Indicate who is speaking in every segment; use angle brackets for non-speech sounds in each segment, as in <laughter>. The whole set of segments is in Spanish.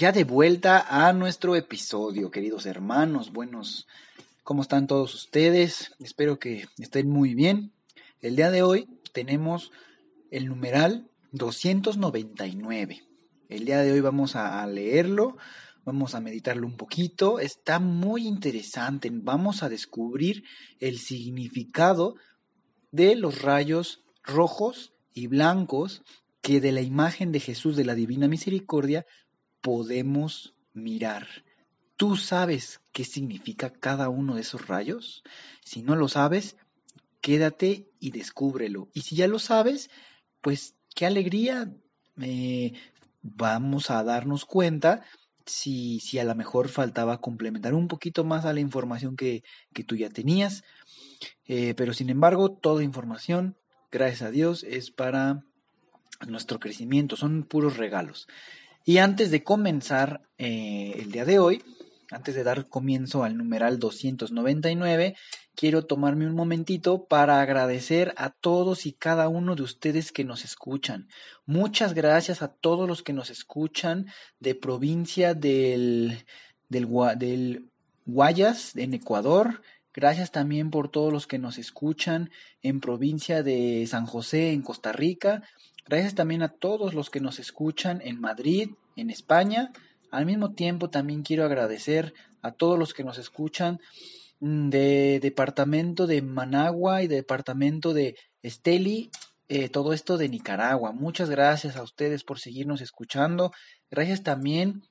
Speaker 1: Ya de vuelta a nuestro episodio, queridos hermanos, buenos, ¿cómo están todos ustedes? Espero que estén muy bien. El día de hoy tenemos el numeral 299. El día de hoy vamos a leerlo, vamos a meditarlo un poquito. Está muy interesante. Vamos a descubrir el significado de los rayos rojos y blancos que de la imagen de Jesús de la Divina Misericordia podemos mirar. ¿Tú sabes qué significa cada uno de esos rayos? Si no lo sabes, quédate y descúbrelo. Y si ya lo sabes, pues qué alegría. Eh, vamos a darnos cuenta si, si a lo mejor faltaba complementar un poquito más a la información que, que tú ya tenías. Eh, pero sin embargo, toda información, gracias a Dios, es para nuestro crecimiento, son puros regalos. Y antes de comenzar eh, el día de hoy, antes de dar comienzo al numeral 299, quiero tomarme un momentito para agradecer a todos y cada uno de ustedes que nos escuchan. Muchas gracias a todos los que nos escuchan de provincia del, del, del Guayas, en Ecuador. Gracias también por todos los que nos escuchan en provincia de San José, en Costa Rica. Gracias también a todos los que nos escuchan en Madrid, en España. Al mismo tiempo también quiero agradecer a todos los que nos escuchan mm, de departamento de Managua y de departamento de Esteli, eh, todo esto de Nicaragua. Muchas gracias a ustedes por seguirnos escuchando. Gracias también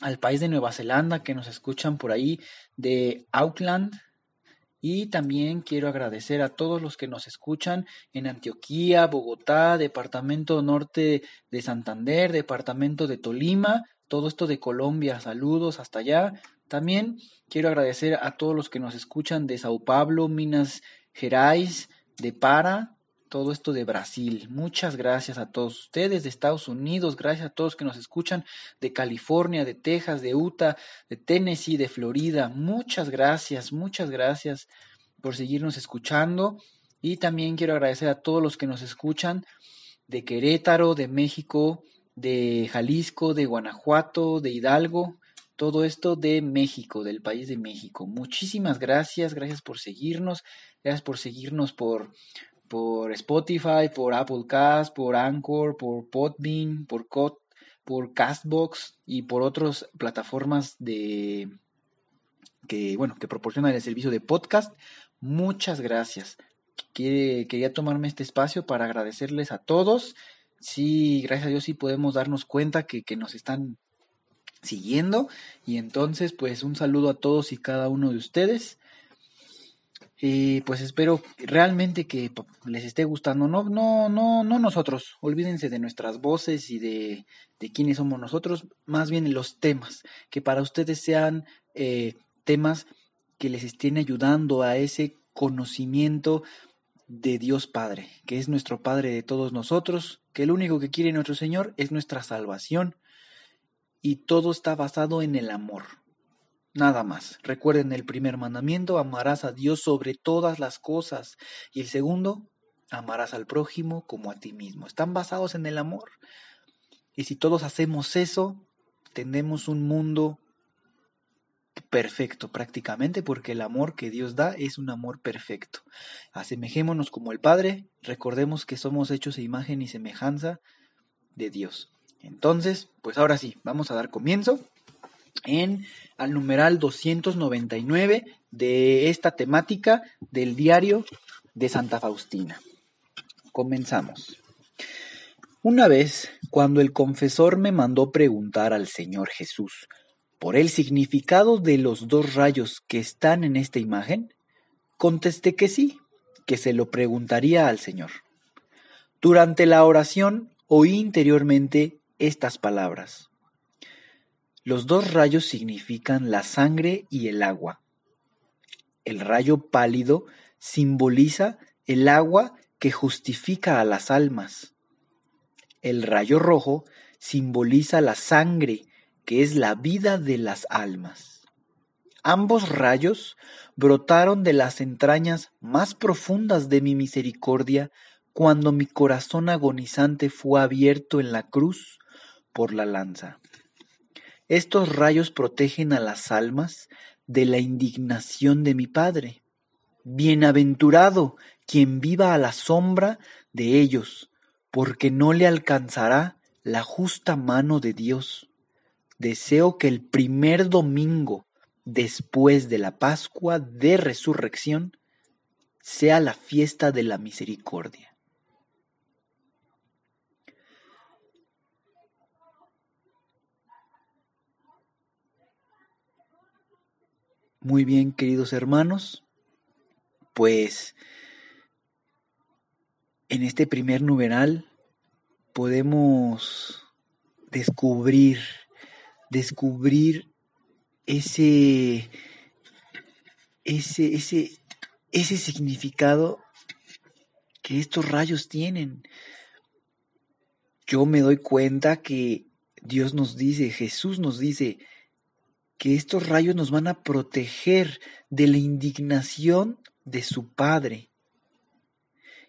Speaker 1: al país de Nueva Zelanda que nos escuchan por ahí de Auckland, y también quiero agradecer a todos los que nos escuchan en Antioquía, Bogotá, Departamento Norte de Santander, Departamento de Tolima, todo esto de Colombia. Saludos hasta allá. También quiero agradecer a todos los que nos escuchan de Sao Paulo, Minas Gerais, de Para, todo esto de Brasil. Muchas gracias a todos ustedes de Estados Unidos, gracias a todos que nos escuchan de California, de Texas, de Utah, de Tennessee, de Florida. Muchas gracias, muchas gracias por seguirnos escuchando. Y también quiero agradecer a todos los que nos escuchan de Querétaro, de México, de Jalisco, de Guanajuato, de Hidalgo, todo esto de México, del país de México. Muchísimas gracias, gracias por seguirnos, gracias por seguirnos por por Spotify, por Apple Cast, por Anchor, por Podbean, por por Castbox y por otras plataformas de que bueno que proporcionan el servicio de podcast. Muchas gracias. quería tomarme este espacio para agradecerles a todos. Sí, gracias a Dios sí podemos darnos cuenta que, que nos están siguiendo. Y entonces, pues un saludo a todos y cada uno de ustedes. Y pues espero realmente que les esté gustando. No, no, no, no nosotros. Olvídense de nuestras voces y de, de quiénes somos nosotros. Más bien los temas. Que para ustedes sean eh, temas que les estén ayudando a ese conocimiento de Dios Padre, que es nuestro Padre de todos nosotros, que el único que quiere nuestro Señor es nuestra salvación. Y todo está basado en el amor. Nada más. Recuerden el primer mandamiento, amarás a Dios sobre todas las cosas. Y el segundo, amarás al prójimo como a ti mismo. Están basados en el amor. Y si todos hacemos eso, tendremos un mundo perfecto prácticamente, porque el amor que Dios da es un amor perfecto. Asemejémonos como el Padre, recordemos que somos hechos a imagen y semejanza de Dios. Entonces, pues ahora sí, vamos a dar comienzo en al numeral 299 de esta temática del diario de Santa Faustina. Comenzamos. Una vez, cuando el confesor me mandó preguntar al Señor Jesús por el significado de los dos rayos que están en esta imagen, contesté que sí, que se lo preguntaría al Señor. Durante la oración oí interiormente estas palabras. Los dos rayos significan la sangre y el agua. El rayo pálido simboliza el agua que justifica a las almas. El rayo rojo simboliza la sangre, que es la vida de las almas. Ambos rayos brotaron de las entrañas más profundas de mi misericordia cuando mi corazón agonizante fue abierto en la cruz por la lanza. Estos rayos protegen a las almas de la indignación de mi Padre. Bienaventurado quien viva a la sombra de ellos, porque no le alcanzará la justa mano de Dios. Deseo que el primer domingo después de la Pascua de Resurrección sea la fiesta de la misericordia. Muy bien, queridos hermanos, pues en este primer numeral podemos descubrir, descubrir ese, ese, ese, ese significado que estos rayos tienen. Yo me doy cuenta que Dios nos dice, Jesús nos dice, que estos rayos nos van a proteger de la indignación de su Padre.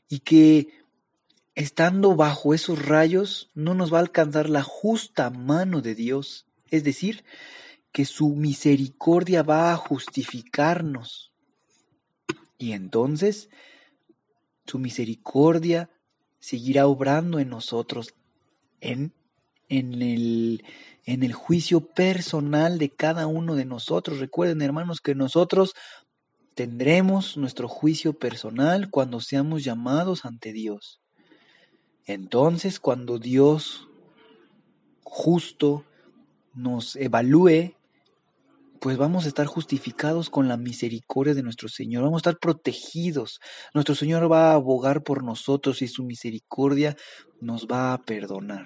Speaker 1: Y que estando bajo esos rayos no nos va a alcanzar la justa mano de Dios. Es decir, que su misericordia va a justificarnos. Y entonces su misericordia seguirá obrando en nosotros, en, en el en el juicio personal de cada uno de nosotros. Recuerden, hermanos, que nosotros tendremos nuestro juicio personal cuando seamos llamados ante Dios. Entonces, cuando Dios justo nos evalúe, pues vamos a estar justificados con la misericordia de nuestro Señor, vamos a estar protegidos. Nuestro Señor va a abogar por nosotros y su misericordia nos va a perdonar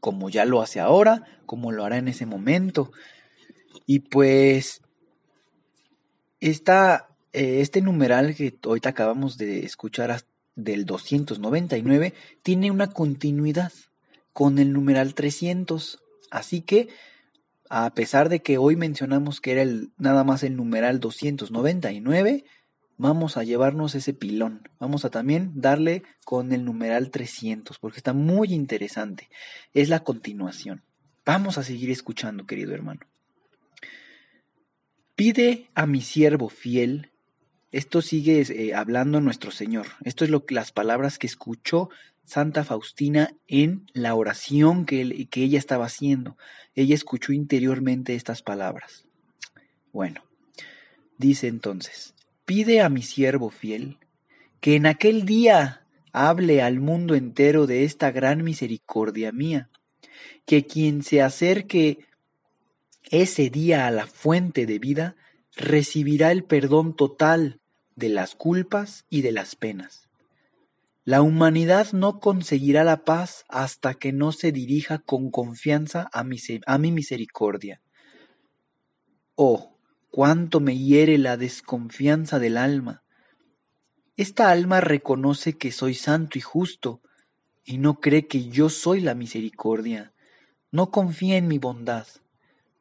Speaker 1: como ya lo hace ahora, como lo hará en ese momento. Y pues esta, eh, este numeral que ahorita acabamos de escuchar del 299 tiene una continuidad con el numeral 300. Así que, a pesar de que hoy mencionamos que era el, nada más el numeral 299, vamos a llevarnos ese pilón. Vamos a también darle con el numeral 300, porque está muy interesante. Es la continuación. Vamos a seguir escuchando, querido hermano. Pide a mi siervo fiel. Esto sigue eh, hablando nuestro Señor. Esto es lo que las palabras que escuchó Santa Faustina en la oración que, que ella estaba haciendo. Ella escuchó interiormente estas palabras. Bueno, dice entonces, Pide a mi siervo fiel que en aquel día hable al mundo entero de esta gran misericordia mía, que quien se acerque ese día a la fuente de vida recibirá el perdón total de las culpas y de las penas. La humanidad no conseguirá la paz hasta que no se dirija con confianza a mi, a mi misericordia. Oh, cuánto me hiere la desconfianza del alma. Esta alma reconoce que soy santo y justo, y no cree que yo soy la misericordia, no confía en mi bondad.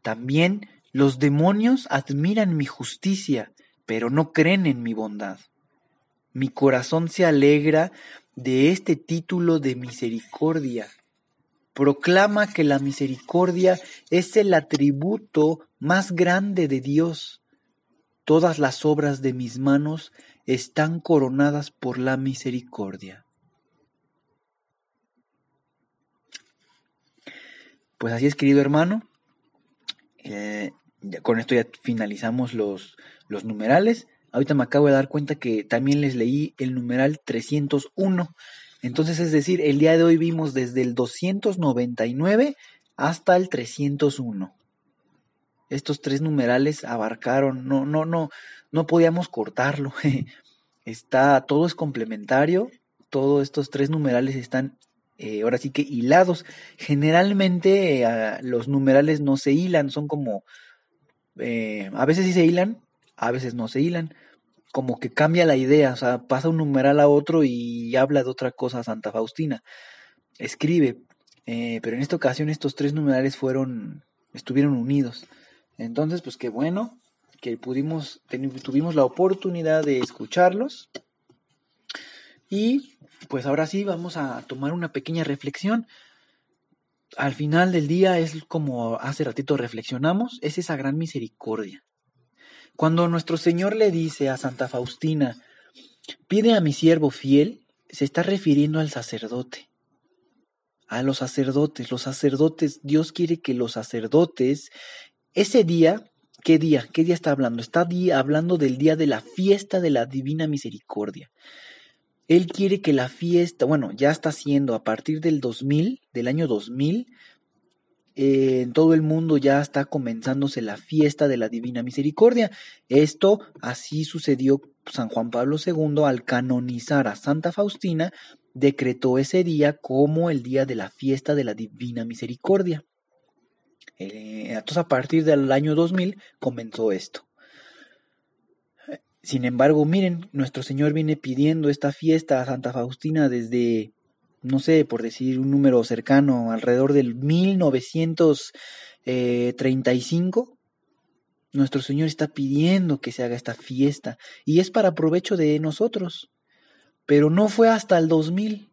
Speaker 1: También los demonios admiran mi justicia, pero no creen en mi bondad. Mi corazón se alegra de este título de misericordia. Proclama que la misericordia es el atributo más grande de Dios. Todas las obras de mis manos están coronadas por la misericordia. Pues así es, querido hermano. Eh, con esto ya finalizamos los, los numerales. Ahorita me acabo de dar cuenta que también les leí el numeral 301. Entonces, es decir, el día de hoy vimos desde el 299 hasta el 301 estos tres numerales abarcaron, no, no, no, no podíamos cortarlo. <laughs> Está, todo es complementario, todos estos tres numerales están eh, ahora sí que hilados. Generalmente eh, los numerales no se hilan, son como, eh, a veces sí se hilan, a veces no se hilan. Como que cambia la idea, o sea, pasa un numeral a otro y habla de otra cosa Santa Faustina. Escribe, pero en esta ocasión estos tres numerales fueron, estuvieron unidos. Entonces, pues qué bueno que pudimos, tuvimos la oportunidad de escucharlos. Y pues ahora sí vamos a tomar una pequeña reflexión. Al final del día es como hace ratito reflexionamos, es esa gran misericordia. Cuando nuestro Señor le dice a Santa Faustina, pide a mi siervo fiel, se está refiriendo al sacerdote, a los sacerdotes. Los sacerdotes, Dios quiere que los sacerdotes, ese día, ¿qué día? ¿Qué día está hablando? Está hablando del día de la fiesta de la Divina Misericordia. Él quiere que la fiesta, bueno, ya está haciendo a partir del 2000, del año 2000, eh, en todo el mundo ya está comenzándose la fiesta de la Divina Misericordia. Esto así sucedió San Juan Pablo II al canonizar a Santa Faustina, decretó ese día como el día de la fiesta de la Divina Misericordia. Eh, entonces a partir del año 2000 comenzó esto. Sin embargo, miren, nuestro Señor viene pidiendo esta fiesta a Santa Faustina desde, no sé, por decir un número cercano, alrededor del 1935. Nuestro Señor está pidiendo que se haga esta fiesta y es para provecho de nosotros. Pero no fue hasta el 2000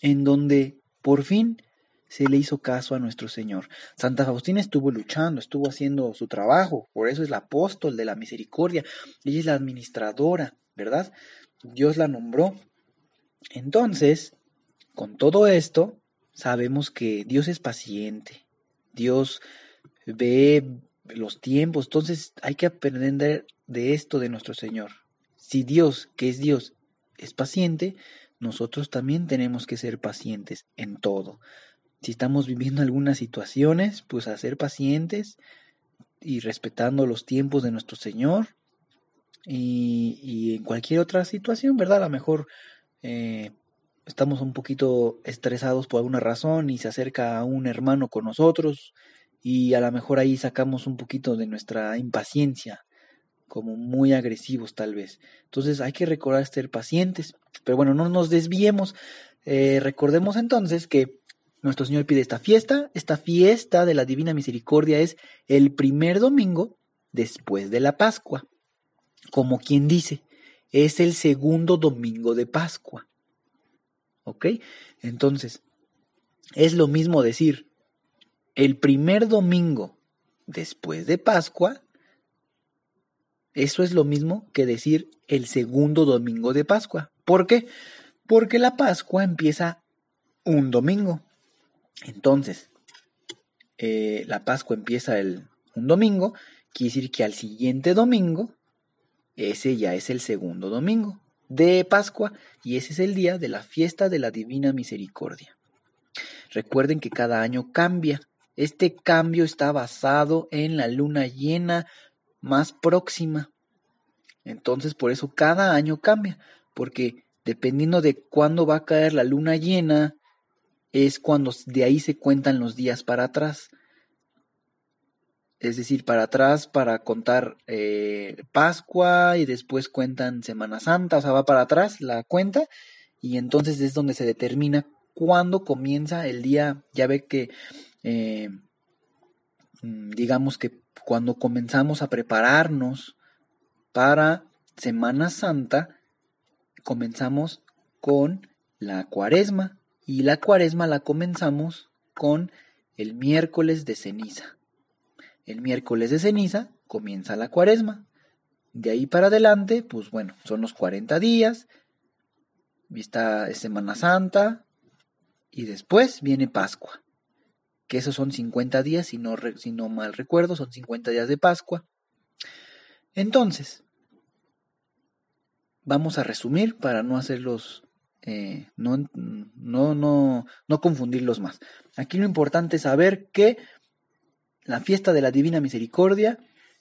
Speaker 1: en donde por fin se le hizo caso a nuestro Señor. Santa Faustina estuvo luchando, estuvo haciendo su trabajo, por eso es la apóstol de la misericordia, ella es la administradora, ¿verdad? Dios la nombró. Entonces, con todo esto, sabemos que Dios es paciente, Dios ve los tiempos, entonces hay que aprender de esto de nuestro Señor. Si Dios, que es Dios, es paciente, nosotros también tenemos que ser pacientes en todo si estamos viviendo algunas situaciones, pues a ser pacientes y respetando los tiempos de nuestro Señor. Y, en cualquier otra situación, ¿verdad? A lo mejor eh, estamos un poquito estresados por alguna razón y se acerca un hermano con nosotros y a lo mejor ahí sacamos un poquito de nuestra impaciencia, como muy agresivos tal vez. Entonces hay que recordar ser pacientes, pero bueno, no nos desviemos. Eh, recordemos entonces que nuestro Señor pide esta fiesta. Esta fiesta de la Divina Misericordia es el primer domingo después de la Pascua. Como quien dice, es el segundo domingo de Pascua. ¿Ok? Entonces, es lo mismo decir el primer domingo después de Pascua. Eso es lo mismo que decir el segundo domingo de Pascua. ¿Por qué? Porque la Pascua empieza un domingo. Entonces, eh, la Pascua empieza el, un domingo, quiere decir que al siguiente domingo, ese ya es el segundo domingo de Pascua y ese es el día de la fiesta de la Divina Misericordia. Recuerden que cada año cambia. Este cambio está basado en la luna llena más próxima. Entonces, por eso cada año cambia, porque dependiendo de cuándo va a caer la luna llena, es cuando de ahí se cuentan los días para atrás. Es decir, para atrás para contar eh, Pascua y después cuentan Semana Santa, o sea, va para atrás la cuenta y entonces es donde se determina cuándo comienza el día. Ya ve que, eh, mm, digamos que cuando comenzamos a prepararnos para Semana Santa, comenzamos con la cuaresma, y la cuaresma la comenzamos con el miércoles de ceniza. El miércoles de ceniza comienza la cuaresma. De ahí para adelante, pues bueno, son los 40 días. Vista Semana Santa. Y después viene Pascua. Que esos son 50 días, si no, si no mal recuerdo, son 50 días de Pascua. Entonces, vamos a resumir para no hacerlos eh, no, no, no, no confundirlos más. Aquí lo importante es saber que la fiesta de la Divina Misericordia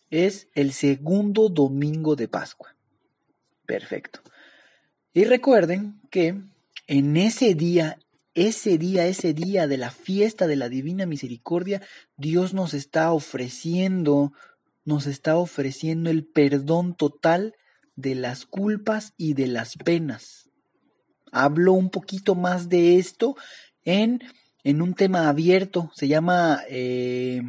Speaker 1: es el segundo domingo de Pascua. Perfecto. Y recuerden que en ese día ese día, ese día de la fiesta de la divina misericordia, Dios nos está ofreciendo, nos está ofreciendo el perdón total de las culpas y de las penas. Hablo un poquito más de esto en, en un tema abierto, se llama, eh,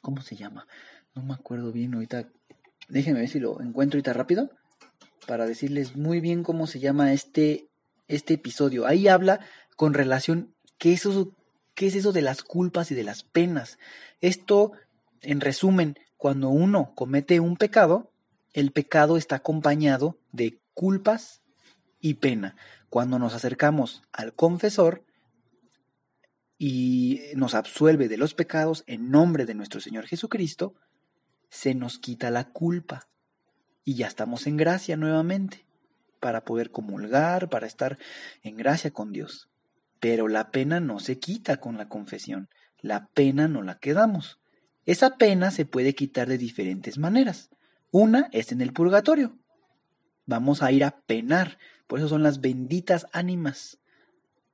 Speaker 1: ¿cómo se llama? No me acuerdo bien ahorita, déjenme ver si lo encuentro ahorita rápido, para decirles muy bien cómo se llama este, este episodio. Ahí habla con relación, ¿qué es, eso, ¿qué es eso de las culpas y de las penas? Esto, en resumen, cuando uno comete un pecado, el pecado está acompañado de culpas y pena. Cuando nos acercamos al confesor y nos absuelve de los pecados en nombre de nuestro Señor Jesucristo, se nos quita la culpa y ya estamos en gracia nuevamente para poder comulgar, para estar en gracia con Dios. Pero la pena no se quita con la confesión, la pena no la quedamos. Esa pena se puede quitar de diferentes maneras. Una es en el purgatorio. Vamos a ir a penar. Por eso son las benditas ánimas,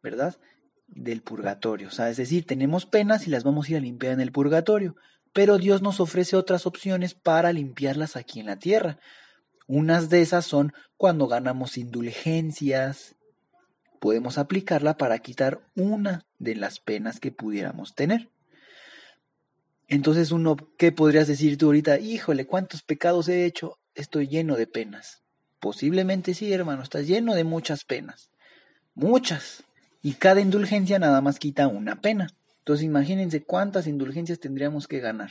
Speaker 1: ¿verdad? Del purgatorio. O sea, es decir, tenemos penas y las vamos a ir a limpiar en el purgatorio. Pero Dios nos ofrece otras opciones para limpiarlas aquí en la tierra. Unas de esas son cuando ganamos indulgencias. Podemos aplicarla para quitar una de las penas que pudiéramos tener. Entonces uno, ¿qué podrías decir tú ahorita? Híjole, ¿cuántos pecados he hecho? Estoy lleno de penas. Posiblemente sí, hermano, estás lleno de muchas penas. Muchas. Y cada indulgencia nada más quita una pena. Entonces imagínense cuántas indulgencias tendríamos que ganar.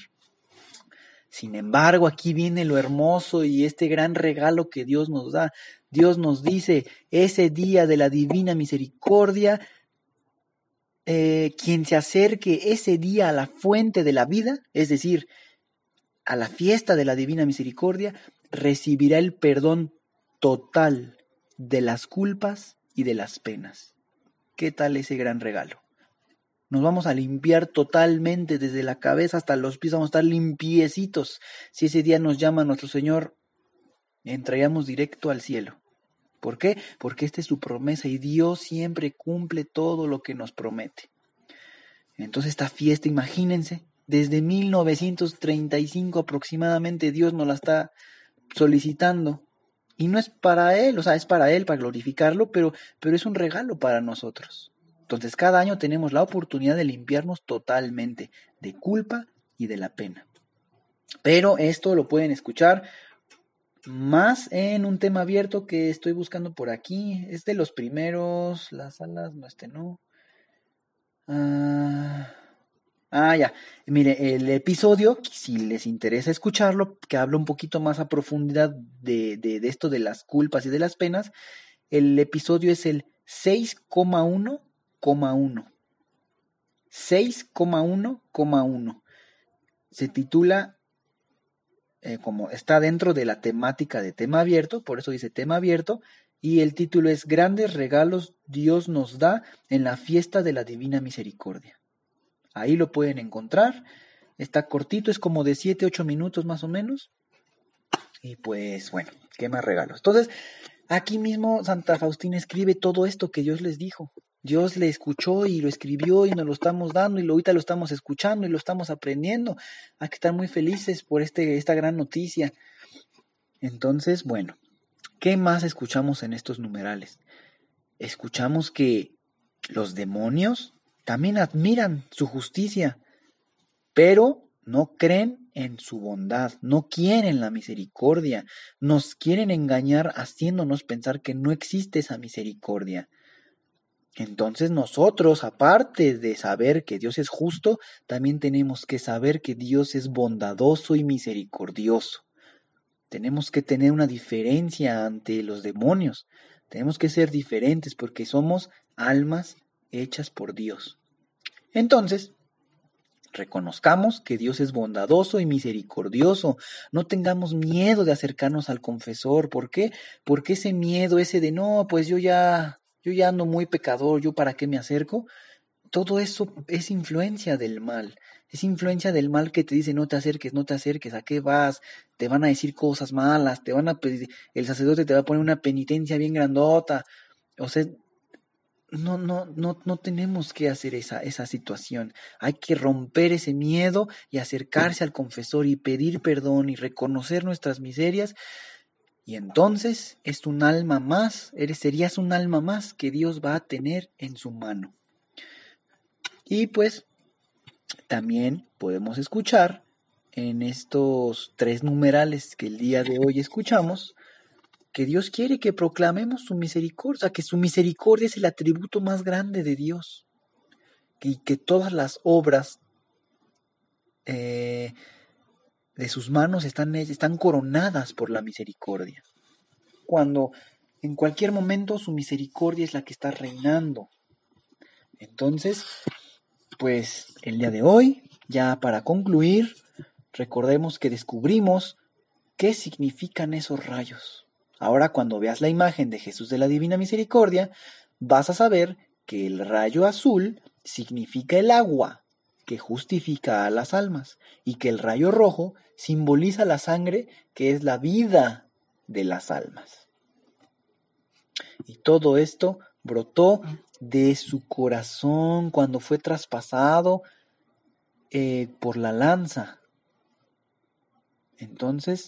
Speaker 1: Sin embargo, aquí viene lo hermoso y este gran regalo que Dios nos da. Dios nos dice, ese día de la divina misericordia eh, quien se acerque ese día a la fuente de la vida, es decir, a la fiesta de la divina misericordia, recibirá el perdón total de las culpas y de las penas. ¿Qué tal ese gran regalo? Nos vamos a limpiar totalmente desde la cabeza hasta los pies, vamos a estar limpiecitos. Si ese día nos llama nuestro Señor, entraríamos directo al cielo. ¿Por qué? Porque esta es su promesa y Dios siempre cumple todo lo que nos promete. Entonces esta fiesta, imagínense, desde 1935 aproximadamente Dios nos la está solicitando. Y no es para Él, o sea, es para Él, para glorificarlo, pero, pero es un regalo para nosotros. Entonces cada año tenemos la oportunidad de limpiarnos totalmente de culpa y de la pena. Pero esto lo pueden escuchar más en un tema abierto que estoy buscando por aquí. Es de los primeros, las alas, no, este no. Ah, ah, ya. Mire, el episodio, si les interesa escucharlo, que habla un poquito más a profundidad de, de, de esto de las culpas y de las penas, el episodio es el 6,1,1. 6,1,1. Se titula eh, como está dentro de la temática de tema abierto, por eso dice tema abierto, y el título es Grandes regalos Dios nos da en la fiesta de la Divina Misericordia. Ahí lo pueden encontrar, está cortito, es como de 7, 8 minutos más o menos. Y pues bueno, ¿qué más regalos? Entonces, aquí mismo Santa Faustina escribe todo esto que Dios les dijo. Dios le escuchó y lo escribió y nos lo estamos dando y lo, ahorita lo estamos escuchando y lo estamos aprendiendo. Hay que estar muy felices por este, esta gran noticia. Entonces, bueno, ¿qué más escuchamos en estos numerales? Escuchamos que los demonios también admiran su justicia, pero no creen en su bondad, no quieren la misericordia, nos quieren engañar haciéndonos pensar que no existe esa misericordia. Entonces nosotros, aparte de saber que Dios es justo, también tenemos que saber que Dios es bondadoso y misericordioso. Tenemos que tener una diferencia ante los demonios. Tenemos que ser diferentes porque somos almas hechas por Dios. Entonces, reconozcamos que Dios es bondadoso y misericordioso. No tengamos miedo de acercarnos al confesor. ¿Por qué? Porque ese miedo, ese de no, pues yo ya yo ya ando muy pecador, yo para qué me acerco, todo eso es influencia del mal. Es influencia del mal que te dice no te acerques, no te acerques, ¿a qué vas? Te van a decir cosas malas, te van a pedir, el sacerdote te va a poner una penitencia bien grandota. O sea, no, no, no, no tenemos que hacer esa, esa situación. Hay que romper ese miedo y acercarse al confesor y pedir perdón y reconocer nuestras miserias. Y entonces es un alma más, eres, serías un alma más que Dios va a tener en su mano. Y pues también podemos escuchar en estos tres numerales que el día de hoy escuchamos, que Dios quiere que proclamemos su misericordia, que su misericordia es el atributo más grande de Dios, y que todas las obras eh, de sus manos están, están coronadas por la misericordia. Cuando en cualquier momento su misericordia es la que está reinando. Entonces, pues el día de hoy, ya para concluir, recordemos que descubrimos qué significan esos rayos. Ahora cuando veas la imagen de Jesús de la Divina Misericordia, vas a saber que el rayo azul significa el agua que justifica a las almas y que el rayo rojo simboliza la sangre que es la vida de las almas. Y todo esto brotó de su corazón cuando fue traspasado eh, por la lanza. Entonces,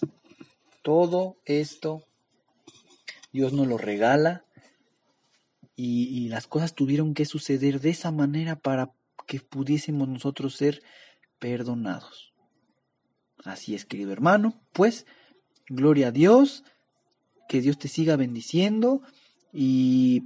Speaker 1: todo esto Dios nos lo regala. Y, las cosas tuvieron que suceder de esa manera para que pudiésemos nosotros ser perdonados. Así es, querido hermano, pues, gloria a Dios, que Dios te siga bendiciendo. Y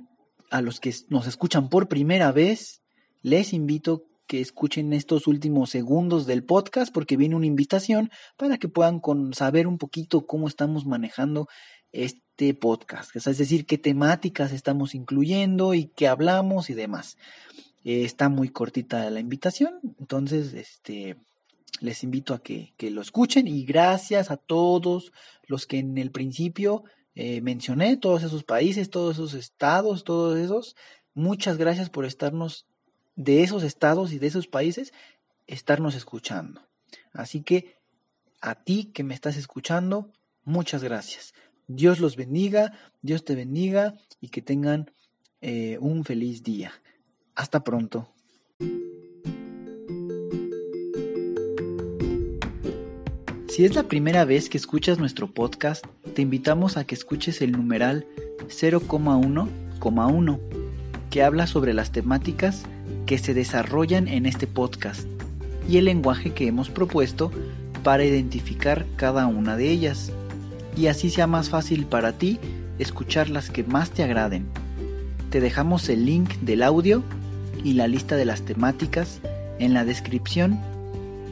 Speaker 1: a los que nos escuchan por primera vez, les invito que escuchen estos últimos segundos del podcast porque viene una invitación para que puedan saber un poquito cómo estamos manejando este podcast, es decir, qué temáticas estamos incluyendo y qué hablamos y demás. Eh, está muy cortita la invitación, entonces este, les invito a que, lo escuchen y gracias a todos los que en el principio eh, mencioné, todos esos países, todos esos estados, todos esos, muchas gracias por estarnos de esos estados y de esos países, estarnos escuchando. Así que a ti que me estás escuchando, muchas gracias. Dios los bendiga, Dios te bendiga y que tengan eh, un feliz día. Hasta pronto. Si es la primera vez que escuchas nuestro podcast, te invitamos a que escuches el numeral 0,1,1, que habla sobre las temáticas que se desarrollan en este podcast y el lenguaje que hemos propuesto para identificar cada una de ellas y así sea más fácil para ti escuchar las que más te agraden. Te dejamos el link del audio y la lista de las temáticas en la descripción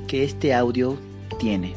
Speaker 1: que este audio tiene.